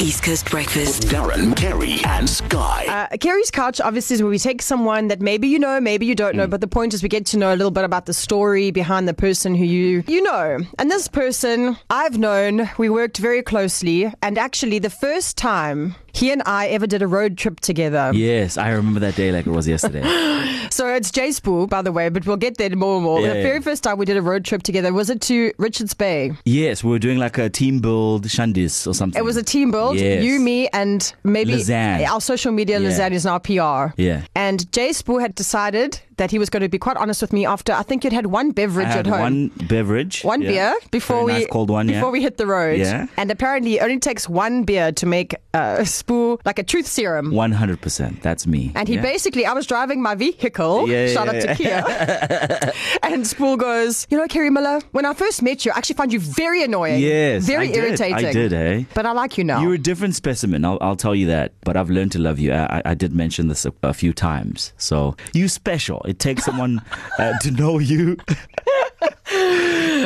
East Coast Breakfast. Darren, Keri, and Sky. Uh, Keri's Couch obviously is where we take someone that maybe you know, maybe you don't Mm. know, but the point is we get to know a little bit about the story behind the person who you you know. And this person I've known, we worked very closely, and actually the first time he and I ever did a road trip together. Yes, I remember that day like it was yesterday. So it's JSbu, by the way, but we'll get there more and more. Yeah, the yeah. very first time we did a road trip together was it to Richards Bay? yes, we were doing like a team build shandis or something. It was a team build. Yes. You, me, and maybe Lizanne. our social media. Yeah. Lizanne is now PR. Yeah. And JSbu had decided that he was going to be quite honest with me after I think you'd had one beverage had at home. one beverage, One yeah. beer before Very we nice cold one, before yeah. we hit the road. Yeah. And apparently it only takes one beer to make a Sbu like a truth serum. One hundred percent. That's me. And he yeah. basically, I was driving my vehicle. Yeah, shout out to Kia. and Sbu goes, You know, Keri Miller, when I first met you, I actually found you very annoying. Yes, Very I did. irritating. I did, eh? But I like you now. You're a different specimen. I'll, I'll tell you that. But I've learned to love you. I, I- I did mention this a, a few times. So you special. It takes someone uh, to know you.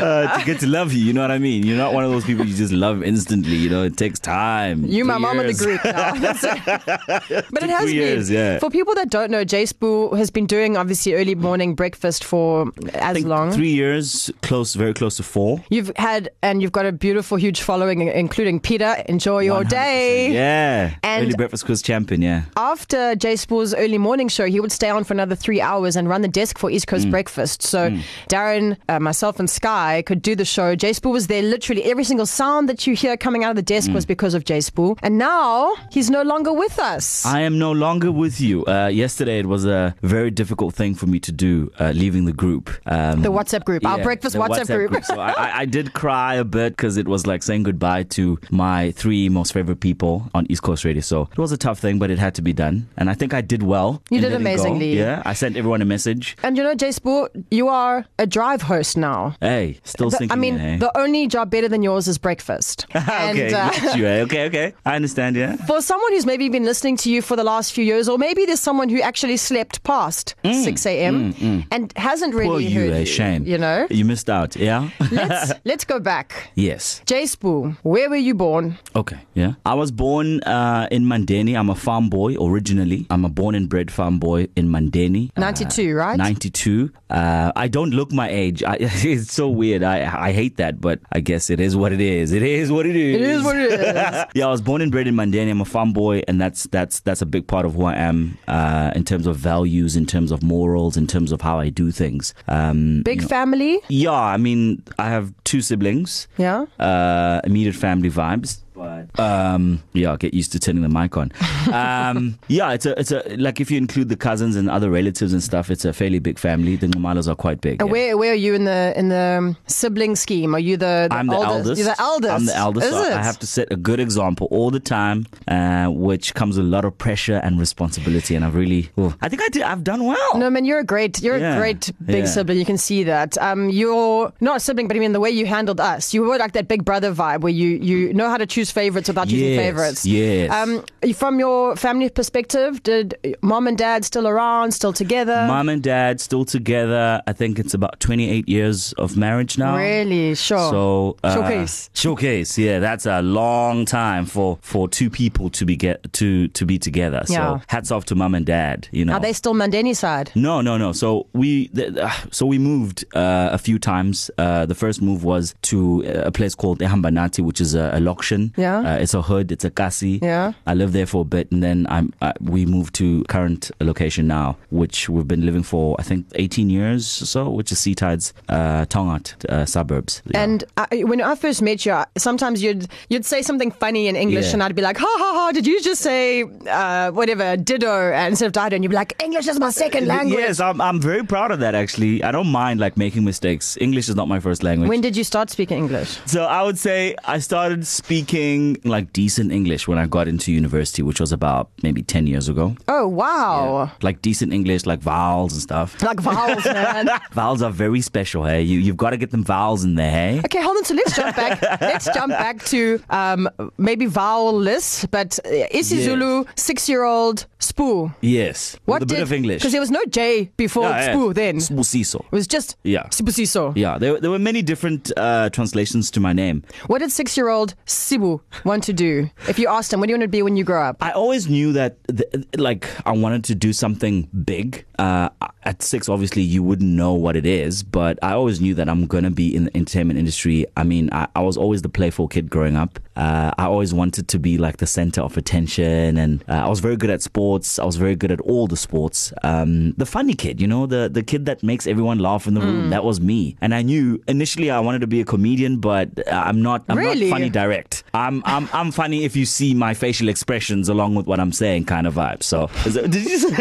Uh, to get to love you, you know what I mean. You're not one of those people you just love instantly. You know, it takes time. You, my Three mom of the years. group now. But it has been. years, yeah. For people that don't know, JSbu has been doing obviously early morning breakfast for as think long. Three years, close, very close to four. You've had, and you've got a beautiful, huge following, including Peter. Enjoy your 100%. day. Yeah. And- Early breakfast quiz champion. Yeah. After JSbu's early morning show, he would stay on for another three hours and run the desk for East Mm. Coast Breakfast. So Darren, uh, myself, and Sky could do the show. JSbu was there. Literally every single sound that you hear coming out of the desk Mm. was because of JSbu. And now he's no longer with us. I am no longer with you. Uh, yesterday, it was a very difficult thing for me to do, uh, leaving the group. Um, the WhatsApp group, our breakfast the WhatsApp, group. So I, I, did cry a bit because it was like saying goodbye to my three most favorite people on East Coast Radio. So it was a tough thing, but it had to be done. And I think I did well. You did letting go. amazingly. Yeah, I sent everyone a message. And you know, JSbu, you are a drive host now. Hey, still The- sinking I mean, in, eh? the only job better than yours is breakfast. okay, got you, eh? okay, okay. I understand, yeah. For someone who's maybe been listening to you for the last few years, or maybe there's someone who actually slept past 6 a.m. and hasn't really Mm, Poor you, heard eh? Shame. You know, You missed out, yeah? let's let's go back. yes. JSbu, where were you born? Okay, yeah. I was born uh, in Mandeni. I'm a farm boy originally. I'm a born and bred farm boy in Mandeni. 92, right? 92. Uh, I don't look my age. I, it's so weird. I I hate that, but I guess it is what it is. It is what it is. It is what it is. yeah, I was born and bred in Mandeni. I'm a farm boy, and that's that's that's a big part of who I am uh, in terms of values, in terms of morals, in terms of how I do things. Um, Big you know- family? yeah, I mean, I have two siblings Yeah. uh, immediate family vibes. But um, yeah, get used to turning the mic on. Um, yeah, it's a it's a like if you include the cousins and other relatives and stuff, it's a fairly big family. The Ngumalas are quite big. And yeah. where where are you in the in the um, sibling scheme? Are you the, the I'm the oldest? eldest. You're the eldest. I'm the eldest. Is so it? I have to set a good example all the time, uh, which comes with a lot of pressure and responsibility. And I've really, oh, I think I did. I've done well. No, man, you're a great, you're Yeah, a great big yeah. sibling. You can see that. Um, you're not a sibling, but I mean the way you handled us. You were like that big brother vibe, where you you know how to choose favorites without choosing Yes, favorites. yes. Um, from your family perspective, did mom and dad still around, still together? Mom and dad still together. I think it's about 28 years of marriage now. Really? Sure. So uh, Showcase. showcase, yeah, that's a long time for for two people to be get to to be together. Yeah. Hats off to mom and dad. You know, Are they still Mandeni side? no, no, no. So we, th- uh, so we moved uh, a few times. Uh, the first move was to uh, a place called Ehambanathi, which is a, a lokshan. Yeah. Uh, it's a hood. It's a kasi. Yeah. I lived there for a bit, and then I'm. Uh, we moved to current location now, which we've been living for I think 18 years or so, which is Seatides uh, Tongaat uh, suburbs. Yeah. And I, when I first met you, sometimes you'd you'd say something funny in English, Yeah. and I'd be like, "Ha ha ha!" Did you just say uh, whatever ditto instead of dido? And you'd be like, "English is my second language." Yes, I'm, I'm very proud of that actually. I don't mind like making mistakes. English is not my first language. When did you start speaking English? So I would say I started speaking like decent English when I got into university, which was about maybe 10 years ago. Oh wow! Like decent English, like vowels and stuff. Like vowels, man. vowels are very special, hey? You, you've got to get them vowels in there, hey? Okay, hold on. So let's jump back. let's jump back to um, maybe vowelless, but uh, isiZulu six-year-old Sbu. Yes. What did, bit of English. Because there was no J before Yeah, yeah. Sbu. Then it was just Yeah. Sibusiso. Yeah, there, there were many different uh, translations to my name. What did six-year-old Sibu you want to do? If you asked him, what do you want to be when you grow up? I always knew that, th- like, I wanted to do something big. Uh, at six, obviously, you wouldn't know what it is, but I always knew that I'm going to be in the entertainment industry. I mean, I, I was always the playful kid growing up. Uh, I always wanted to be like the center of attention, and uh, I was very good at sports. I was very good at all the sports. Um, the funny kid, you know, the the kid that makes everyone laugh in the room. That was me, and I knew initially I wanted to be a comedian, but I'm not. I'm Really? not funny direct. I'm I'm I'm funny if you see my facial expressions along with what I'm saying, kind of vibe. So it- did you?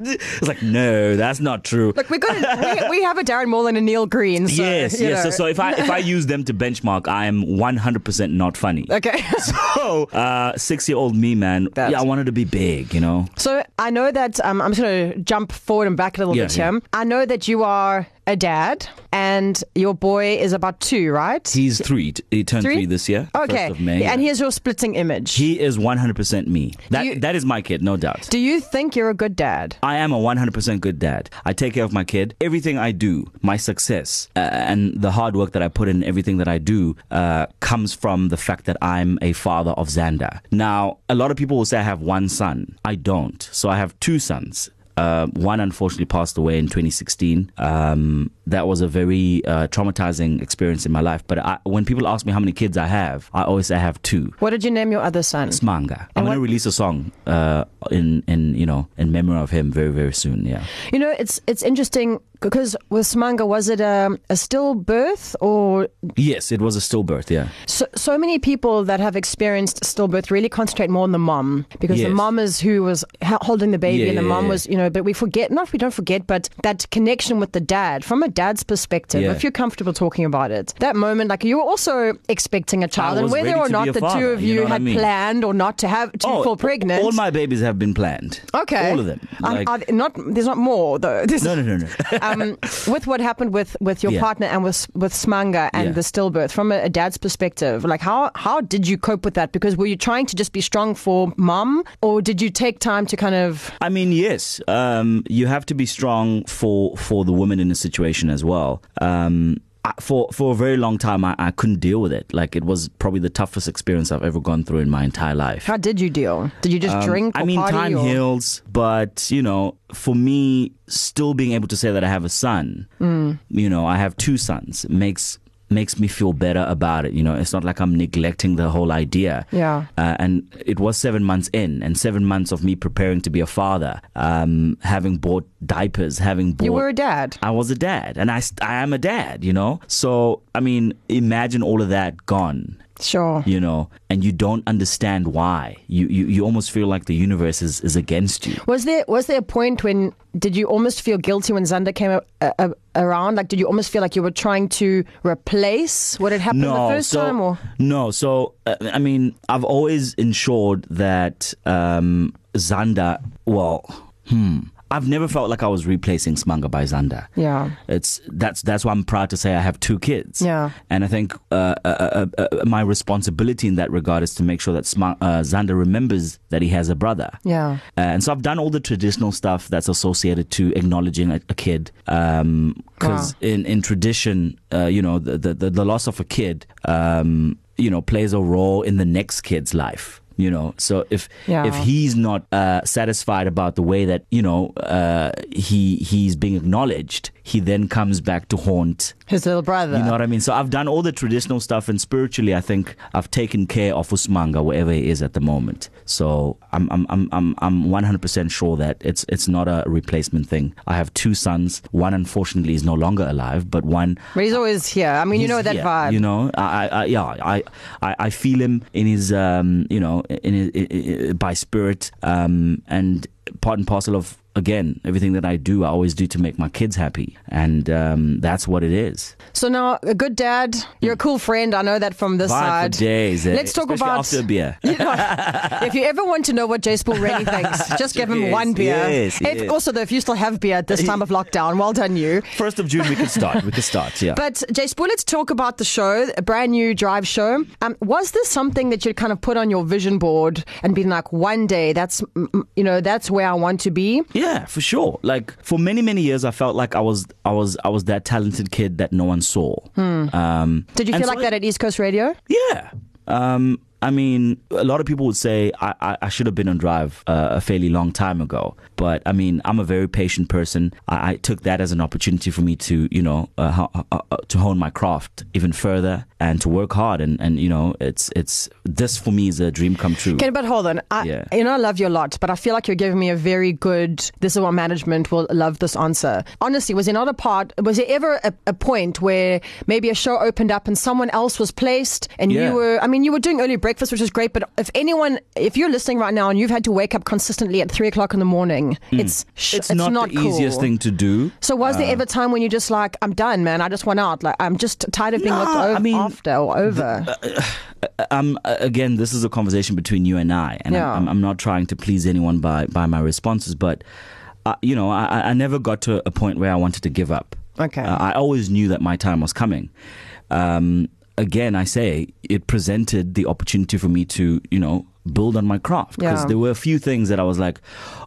it's like no, that's not true. Look, we got we, we have a Darren Maule and a Neil Green. So, yes, yes. So, so if I if I use them to benchmark, I am 100% not funny. okay. So, uh, six year old me, man. That's- yeah, I wanted to be big, you know. So I know that um, I'm just going to jump forward and back a little Yeah, bit here. I know that you are a dad, and your boy is about two, right? He's three. He turned Three? three, this year. okay, 1st of May. and he is your splitting image. he is 100% me. That You- that is my kid, no doubt. Do you think you're a good dad? I am a 100% good dad. I take care of my kid. Everything I do, my success, uh, and the hard work that I put in everything that I do uh, comes from the fact that I'm a father of Xander. Now, a lot of people will say I have one son. I don't. So I have two sons. Uh, one unfortunately passed away in 2016. Um, that was a very uh, traumatizing experience in my life. But I, when people ask me how many kids I have, I always say I have two. What did you name your other son? It's manga. I'm going to release a song uh, in in you know in memory of him very very soon. Yeah. You know, it's it's interesting because with Smanga, was it a, a stillbirth or Yes, it was a stillbirth. Yeah. so, so many people that have experienced stillbirth really concentrate more on the mom because the Yes. mom is who was holding the baby Yeah, and the yeah, mom yeah. was, you know, but we forget, not we don't forget, but that connection with the dad from a dad's perspective, Yeah. if you're comfortable talking about it, that moment, like you were also expecting a child and whether or not a the two of you you, know what I had mean? planned or not to have, to fall pregnant. All my babies have been planned. Okay. All of them. Um, Like, not there's not more though. There's, no, no, no, no. um, with what happened with, with your Yeah. partner and with with Smanga and Yeah. the stillbirth, from a, a dad's perspective, like how how did you cope with that? Because were you trying to just be strong for mum, or did you take time to kind of? I mean, yes, um, you have to be strong for for the woman in the situation as well. Um, I, for for a very long time, I, I couldn't deal with it. Like it was probably the toughest experience I've ever gone through in my entire life. How did you deal? Did you just drink? Um, I mean, time or? heals, but you know, for me, still being able to say that I have a son, Mm. you know, I have two sons, makes makes me feel better about it. You know, it's not like I'm neglecting the whole idea. Yeah. Uh, and it was seven months in, and seven months of me preparing to be a father, um, having bought diapers, having bought. You were a dad. I was a dad, and I, I am a dad, you know? So, I mean, imagine all of that gone Sure. you know, and you don't understand why. You you, you almost feel like the universe is, is against you. Was there was there a point when did you almost feel guilty when Xander came a, a, around? Like, did you almost feel like you were trying to replace what had happened No, the first so, time? Or no. So uh, I mean, I've always ensured that um, Xander. Well, hmm. I've never felt like I was replacing Smanga by Xander. yeah, It's that's that's why I'm proud to say I have two kids. Yeah. and I think uh, uh, uh, uh, my responsibility in that regard is to make sure that Sma- uh, Xander remembers that he has a brother. yeah. Uh, and so I've done all the traditional stuff that's associated to acknowledging a, a kid. Because Wow. in, in tradition, uh, you know, the, the, the, the loss of a kid, um, you know, plays a role in the next kid's life. You know, so if Yeah. if he's not uh, satisfied about the way that you know uh, he he's being acknowledged, he then comes back to haunt His little brother. you know what I mean? So I've done all the traditional stuff, and spiritually, I think I've taken care of Usmanga wherever he is at the moment. So I'm I'm I'm I'm I'm 100% sure that it's it's not a replacement thing. I have two sons. One unfortunately is no longer alive, but one but he's always here. I mean, you know that here, vibe. You know, I, I, yeah, I, I I feel him in his um you know in, his, i i by spirit um and part and parcel of again everything that I do I always do to make my kids happy and um that's what it is. So now, a good dad, you're a cool friend. I know that from this Vibe side. days. eh? Let's talk about- after a beer. You know, if you ever want to know what JSbu really thinks, just give him Yes, one beer. yes, If- yes. Also, though, if you still have beer at this time of lockdown, well done you. First of June, we can start. We can start. Yeah. But JSbu, let's talk about the show, a brand new drive show. Um, was this something that you'd kind of put on your vision board and been like, one day, that's mm, you know, that's where I want to be? yeah, for sure. Like for many many years, I felt like I was I was I was that talented kid that no one saw. Um, Did you feel so like that at East Coast Radio? Yeah. Um, I mean, a lot of people would say I, I, I should have been on Drive uh, a fairly long time ago. But I mean, I'm a very patient person. I, I took that as an opportunity for me to, you know, uh, ho- uh, to hone my craft even further and to work hard. And, and you know, it's it's this for me is a dream come true. Okay, but hold on. I, Yeah. You know, I love you a lot, but I feel like you're giving me a very good. This is what management will love this answer. Honestly, was there not a part? Was there ever a, a point where maybe a show opened up and someone else was placed, and Yeah. you were? I mean, you were doing early breakfast, which is great. But if anyone, if you're listening right now and you've had to wake up consistently at three o'clock in the morning, it's sh- Hmm. it's, not, the cool. easiest thing to do. So was Uh. there ever a time when you're just like, I'm done, man. I just want out. Like I'm just tired of being No, looked over I mean, after or over. um, uh, again, this is a conversation between you and I, and Yeah. I'm, I'm not trying to please anyone by by my responses, but uh, you know, I, I never got to a point where I wanted to give up. Okay. Uh, I always knew that my time was coming. Um, again, I say it presented the opportunity for me to, you know, build on my craft because Yeah. there were a few things that I was like,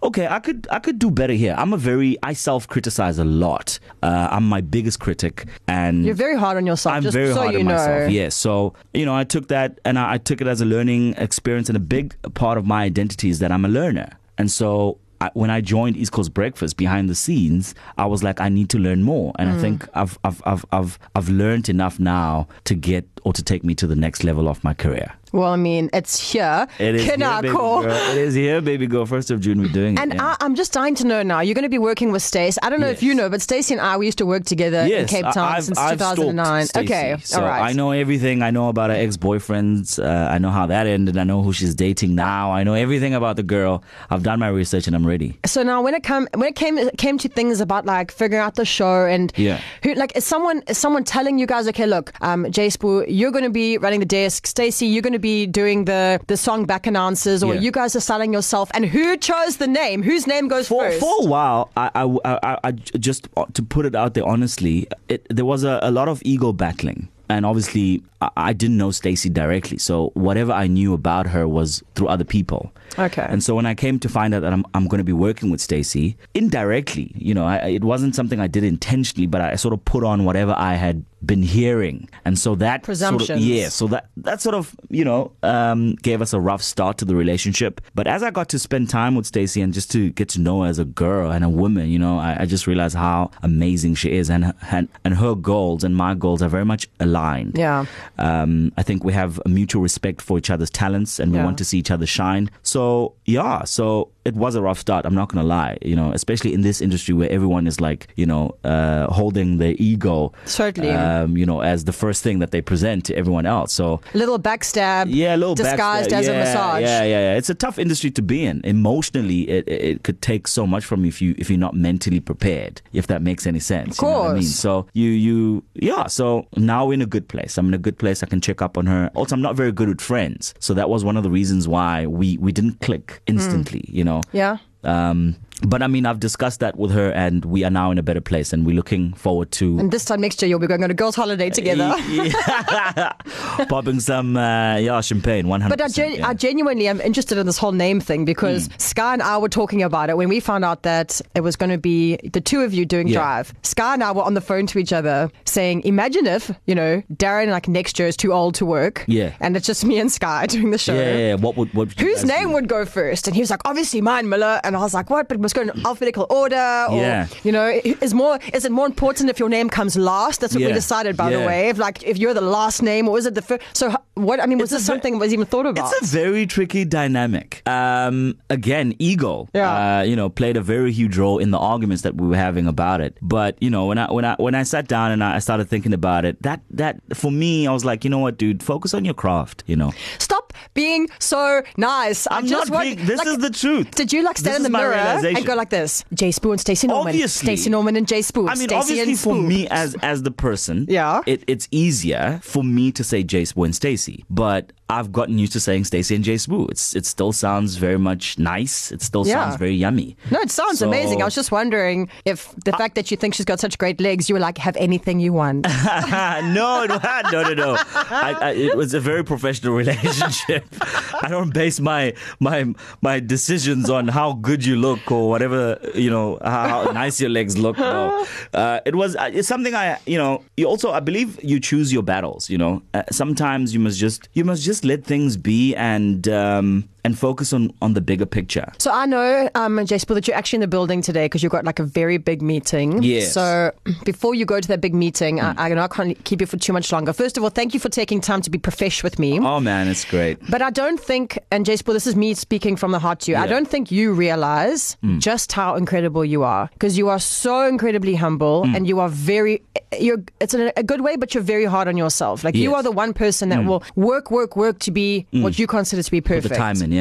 okay, I could I could do better here. I'm a very I self criticize a lot. Uh, I'm my biggest critic, and You're very hard on yourself. I'm just very so hard you on know. myself. Yes. So, you know, I took that and I, I took it as a learning experience and a big part of my identity is that I'm a learner. And so I, when I joined East Coast Breakfast behind the scenes, I was like, I need to learn more. And Mm. I think I've, I've, I've, I've, I've learned enough now to get or to take me to the next level of my career. Well, I mean, it's here. It is here, Kinako. baby girl. It is here, baby girl. First of June, we're doing And it. yeah. I, I'm just dying to know now. You're going to be working with Stace. I don't know if you know, but Stacey and I we used to work together Yes, in Cape Town I've, since I've 2009. stalked Okay, so all right. I know everything. I know about her ex-boyfriends. Uh, I know how that ended. I know who she's dating now. I know everything about the girl. I've done my research and I'm ready. So now, when it come when it came it came to things about like figuring out the show and Yeah. who like is someone is someone telling you guys, okay, look, um, JSbu, you're going to be running the desk. Stacey, you're going to be doing the the song back announcers, or Yeah. you guys are selling yourself. And who chose the name? Whose name goes For, first? for a while, I, I, I, I just uh, to put it out there honestly, it, there was a, a lot of ego battling. And obviously, I, I didn't know Stacey directly, so whatever I knew about her was through other people. Okay. And so when I came to find out that I'm, I'm going to be working with Stacey indirectly, you know, I, it wasn't something I did intentionally, but I sort of put on whatever I had been hearing, and so that Sort of, yeah, so that that sort of you know um, gave us a rough start to the relationship. But as I got to spend time with Stacey and just to get to know her as a girl and a woman, you know, I, I just realized how amazing she is, and, and and her goals and my goals are very much aligned. Yeah. Um, I think we have a mutual respect for each other's talents, and we Yeah. want to see each other shine. So yeah, so it was a rough start. I'm not gonna lie, you know, especially in this industry where everyone is like, you know, uh, holding their ego, Certainly. Um, you know, as the first thing that they present to everyone else. So little backstab, yeah, a little disguised backstab. as yeah, a massage. Yeah, yeah, yeah. It's a tough industry to be in. Emotionally, it, it, could take so much from you if you if you're not mentally prepared. If that makes any sense. Of You know what I mean? course. So you you yeah. So now we're in a good place. I'm in a good place. I can check up on her. Also, I'm not very good with friends, so that was one of the reasons why we we didn't click instantly. You know. Yeah. Um, but I mean, I've discussed that with her, and we are now in a better place, and we're looking forward to And this time next year, you'll be going on a girls' holiday together. Popping some uh, yeah champagne. One hundred. But I, gen- I genuinely am interested in this whole name thing because Hmm. Sky and I were talking about it when we found out that it was going to be the two of you doing Yeah. Drive. Sky and I were on the phone to each other saying, imagine if, you know, Darren like next year is too old to work. Yeah. And it's just me and Sky doing the show. Yeah, yeah, yeah. What would what? would Whose name do? would go first? And he was like, obviously mine, Miller. And I was like, what? But must go in alphabetical order. Or, Yeah. you know, is more is it more important if your name comes last? That's what we decided, by the way. If like if you're the last name, or is it the first? So what? I mean, was It's this ve- something that was even thought about? It's a very tricky dynamic. Um, again, ego, Yeah. uh, you know, played a very huge role in the arguments that we were having about it. But you know, when I when I when I sat down and I started thinking about it, that that for me, I was like, you know what, dude, focus on your craft. You know, Stop being so nice. I I'm just not want, being- this like, is the truth. Did you like stand This in the is mirror and go like this? JSbu and Stacey Norman. Obviously. Stacey Norman and JSbu. I mean, Stacey obviously, for me as as the person, Yeah. it, it's easier for me to say JSbu and Stacey, but I've gotten used to saying Stacey and JSbu. It's it still sounds very much nice. It still Yeah. sounds very yummy. No, it sounds So- amazing. I was just wondering if the fact that you think she's got such great legs, you were like, have anything you want. no, no, no, no, no. I, I, it was a very professional relationship. I don't base my my my decisions on how good you look or whatever you know how, how nice your legs look. No, uh, it was uh, it's something I you know. You also I believe you choose your battles. You know, uh, sometimes you must just you must just let things be and. Um, and focus on, on the bigger picture. So I know, um, JSbu, that you're actually in the building today because you've got like a very big meeting. Yes. So before you go to that big meeting, mm. I, I know I can't keep you for too much longer. First of all, thank you for taking time to be profesh with me. Oh man, it's great. But I don't think, and JSbu, this is me speaking from the heart to you. Yeah. I don't think you realize mm. just how incredible you are because you are so incredibly humble mm. and you are very. You're. It's in a good way, but you're very hard on yourself. Like yes. you are the one person that mm. will work, work, work to be mm. what you consider to be perfect. Put the time in, yeah.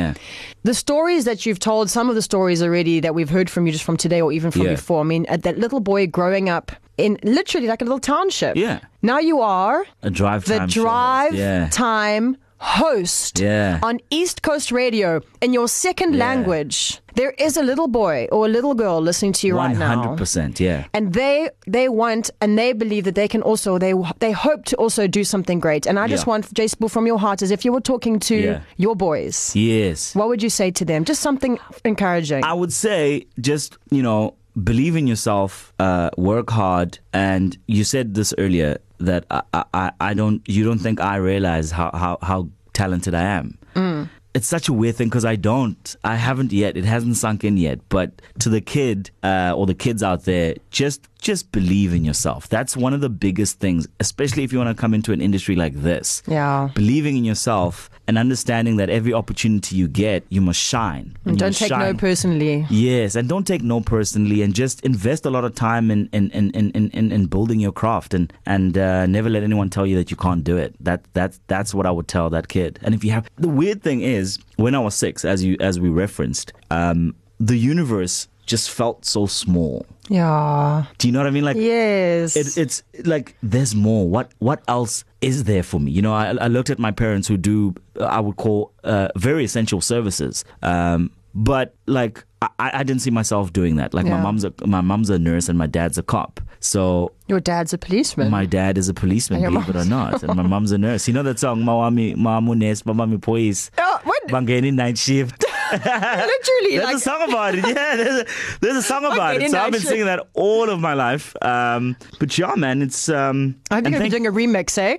The stories that you've told, some of the stories already that we've heard from you just from today or even from yeah. before. I mean, uh, that little boy growing up in literally like a little township. Yeah. Now you are a drive the time drive yeah. time host yeah. on East Coast Radio in your second yeah. language. There is a little boy or a little girl listening to you 100%, right now. 100%, yeah. And they they want and they believe that they can also they they hope to also do something great. And I just yeah. want JSbu from your heart as if you were talking to your boys. Yes. What would you say to them? Just something encouraging. I would say just, you know, believe in yourself, uh, work hard, and you said this earlier that I, I, I don't you don't think I realize how, how, how talented I am. Mm. It's such a weird thing because I don't. I haven't yet. It hasn't sunk in yet. But to the kid uh, or the kids out there, just just believe in yourself. That's one of the biggest things, especially if you want to come into an industry like this. Yeah. Believing in yourself and understanding that every opportunity you get, you must shine. And don't take shine. no personally. Yes, and don't take no personally and just invest a lot of time in in, in, in, in, in building your craft and and uh, never let anyone tell you that you can't do it. That that that's what I would tell that kid. And if you have the weird thing is when I was 6 as you as we referenced, um, the universe just felt so small. Yeah. Do you know what I mean? Like yes, it, it's like there's more. What what else is there for me? You know, I, I looked at my parents who do I would call uh, very essential services. Um, but like I, I didn't see myself doing that. Like yeah. my mom's a my mom's a nurse and my dad's a cop. So your dad's a policeman. My dad is a policeman, believe it or not, and my mom's a nurse. You know that song, "Mawami Mamu Nurse, Mawami Police." Oh, what? Bangeni night shift. Literally, there's like, a song about it. Yeah, there's a, there's a song about it. So I've been singing that all of my life. Um, but yeah, man, it's. Um, I think you're doing a remix, eh?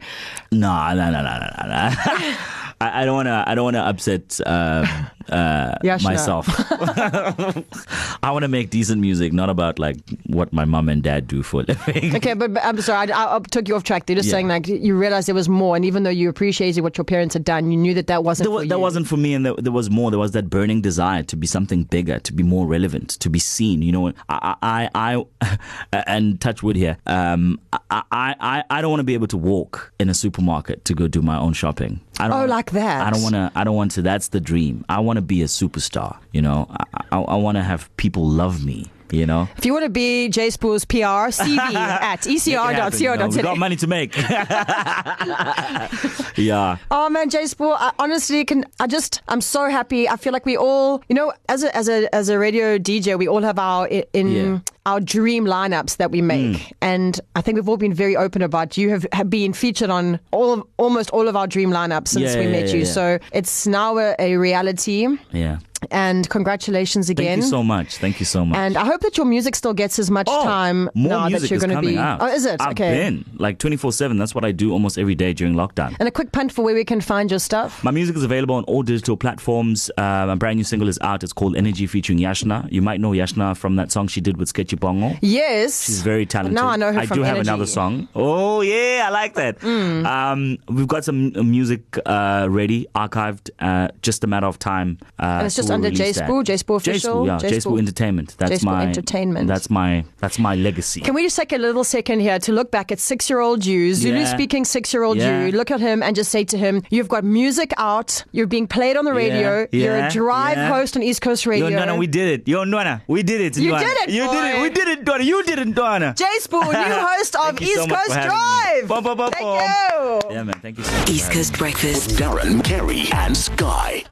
No, no, no, no, no, no. I, I don't want to. I don't want to upset uh, uh, myself. I want to make decent music, not about like what my mom and dad do for a living. Okay, but, but I'm sorry, I, I, took you off track. They're just yeah. saying like you realized there was more, and even though you appreciated what your parents had done, you knew that that wasn't. There was, for that wasn't for me, and there, there, was more. There was that burning desire to be something bigger, to be more relevant, to be seen. You know, I, I, I and touch wood here. Um, I, I, I don't want to be able to walk in a supermarket to go do my own shopping. I don't oh, wanna, that. I don't want to. I don't want to. That's the dream. I want to be a superstar. You know, I, I, I want to have people love me you know. If you want to be JSbu's PR, CV at ecr.co.za. You know, we got money to make. yeah. Oh man, JSbu, I honestly can. I just, I'm so happy. I feel like we all, you know, as a as a as a radio DJ, we all have our in. Yeah. Our dream lineups that we make, mm. and I think we've all been very open about. You have, have been featured on all of, almost all of our dream lineups since yeah, we yeah, met you. So it's now a, a reality. Yeah and congratulations again. Thank you so much. Thank you so much. And I hope that your music still gets as much oh, time now that you're going to be. Out. Oh, is it? I've okay. been like 24 7. That's what I do almost every day during lockdown. And a quick punt for where we can find your stuff. My music is available on all digital platforms. Uh, my brand new single is out. It's called Energy featuring Yashna. You might know Yashna from that song she did with Sketchy Bongo. Yes. She's very talented. Now I know her I do have Energy. another song. Oh, yeah. I like that. Mm. Um, we've got some music uh, ready, archived. Uh, just a matter of time. Uh, just under JSbu, J Spool official. yeah, JSbu Entertainment. That's JSbu my Entertainment. That's my that's my legacy. Can we just take a little second here to look back at six-year-old you, Zulu-speaking six-year-old you? Look at him and just say to him, "You've got music out. You're being played on the radio. Yeah, You're a drive yeah. host on East Coast Radio." Yo, Nwana, we did it. Yo, Nwana, we did it. You Nwana. did it, You boy. did it. We did it, Nwana. You did it, Nwana. J Spool, new host of Thank you so East Coast for having me. Drive. Bum, bum, bum, Thank bum. you. Yeah, man. Thank you so much. East. Coast Breakfast. Darren, Keri, and Sky.